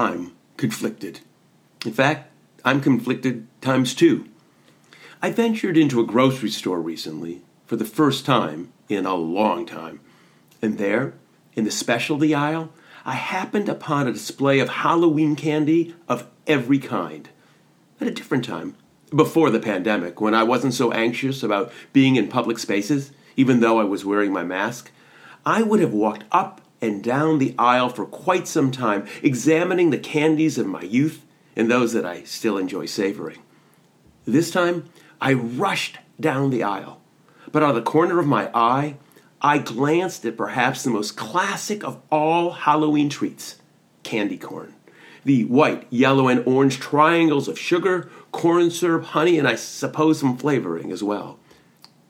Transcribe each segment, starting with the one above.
I'm conflicted. In fact, I'm conflicted times two. I ventured into a grocery store recently for the first time in a long time. And there, in the specialty aisle, I happened upon a display of Halloween candy of every kind. At a different time, before the pandemic, when I wasn't so anxious about being in public spaces, even though I was wearing my mask, I would have walked up and down the aisle for quite some time, examining the candies of my youth and those that I still enjoy savoring. This time, I rushed down the aisle, but out of the corner of my eye, I glanced at perhaps the most classic of all Halloween treats candy corn. The white, yellow, and orange triangles of sugar, corn syrup, honey, and I suppose some flavoring as well.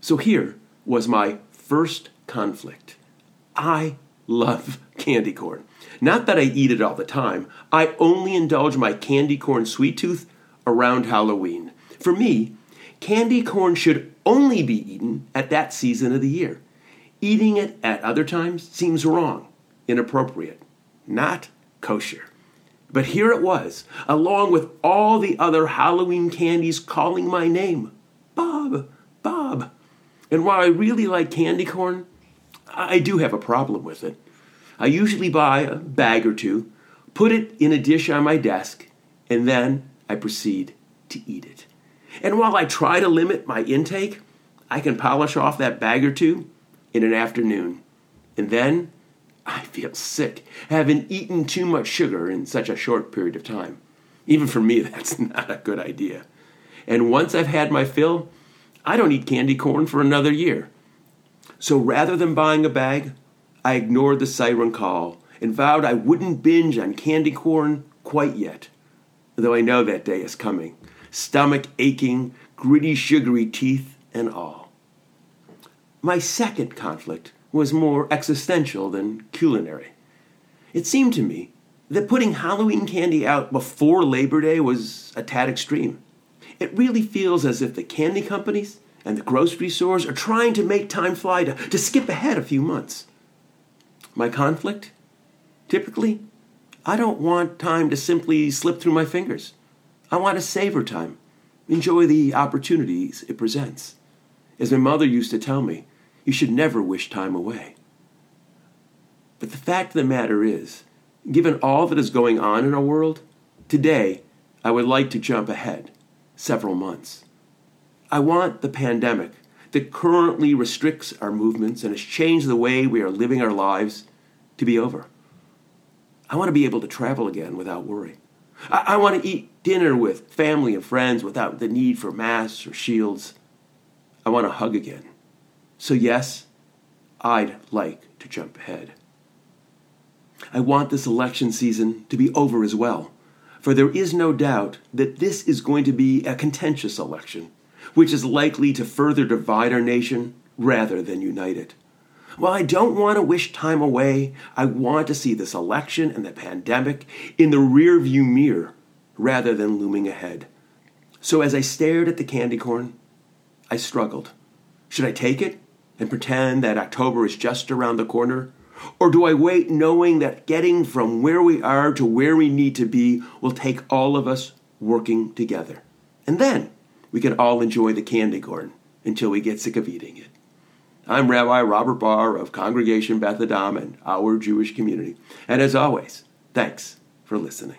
So here was my first conflict. I love candy corn. Not that I eat it all the time, I only indulge my candy corn sweet tooth around Halloween. For me, candy corn should only be eaten at that season of the year. Eating it at other times seems wrong, inappropriate, not kosher. But here it was, along with all the other Halloween candies calling my name Bob, Bob. And while I really like candy corn, I do have a problem with it. I usually buy a bag or two, put it in a dish on my desk, and then I proceed to eat it. And while I try to limit my intake, I can polish off that bag or two in an afternoon. And then I feel sick, having eaten too much sugar in such a short period of time. Even for me, that's not a good idea. And once I've had my fill, I don't eat candy corn for another year. So rather than buying a bag, I ignored the siren call and vowed I wouldn't binge on candy corn quite yet, though I know that day is coming. Stomach aching, gritty, sugary teeth, and all. My second conflict was more existential than culinary. It seemed to me that putting Halloween candy out before Labor Day was a tad extreme. It really feels as if the candy companies and the grocery stores are trying to make time fly to, to skip ahead a few months. My conflict? Typically, I don't want time to simply slip through my fingers. I want to savor time, enjoy the opportunities it presents. As my mother used to tell me, you should never wish time away. But the fact of the matter is, given all that is going on in our world, today I would like to jump ahead several months. I want the pandemic that currently restricts our movements and has changed the way we are living our lives to be over. I want to be able to travel again without worry. I, I want to eat dinner with family and friends without the need for masks or shields. I want to hug again. So, yes, I'd like to jump ahead. I want this election season to be over as well, for there is no doubt that this is going to be a contentious election which is likely to further divide our nation rather than unite it. While I don't want to wish time away, I want to see this election and the pandemic in the rearview mirror rather than looming ahead. So as I stared at the candy corn, I struggled. Should I take it and pretend that October is just around the corner? Or do I wait knowing that getting from where we are to where we need to be will take all of us working together? And then we can all enjoy the candy corn until we get sick of eating it. I'm Rabbi Robert Barr of Congregation Beth Adam and our Jewish community. And as always, thanks for listening.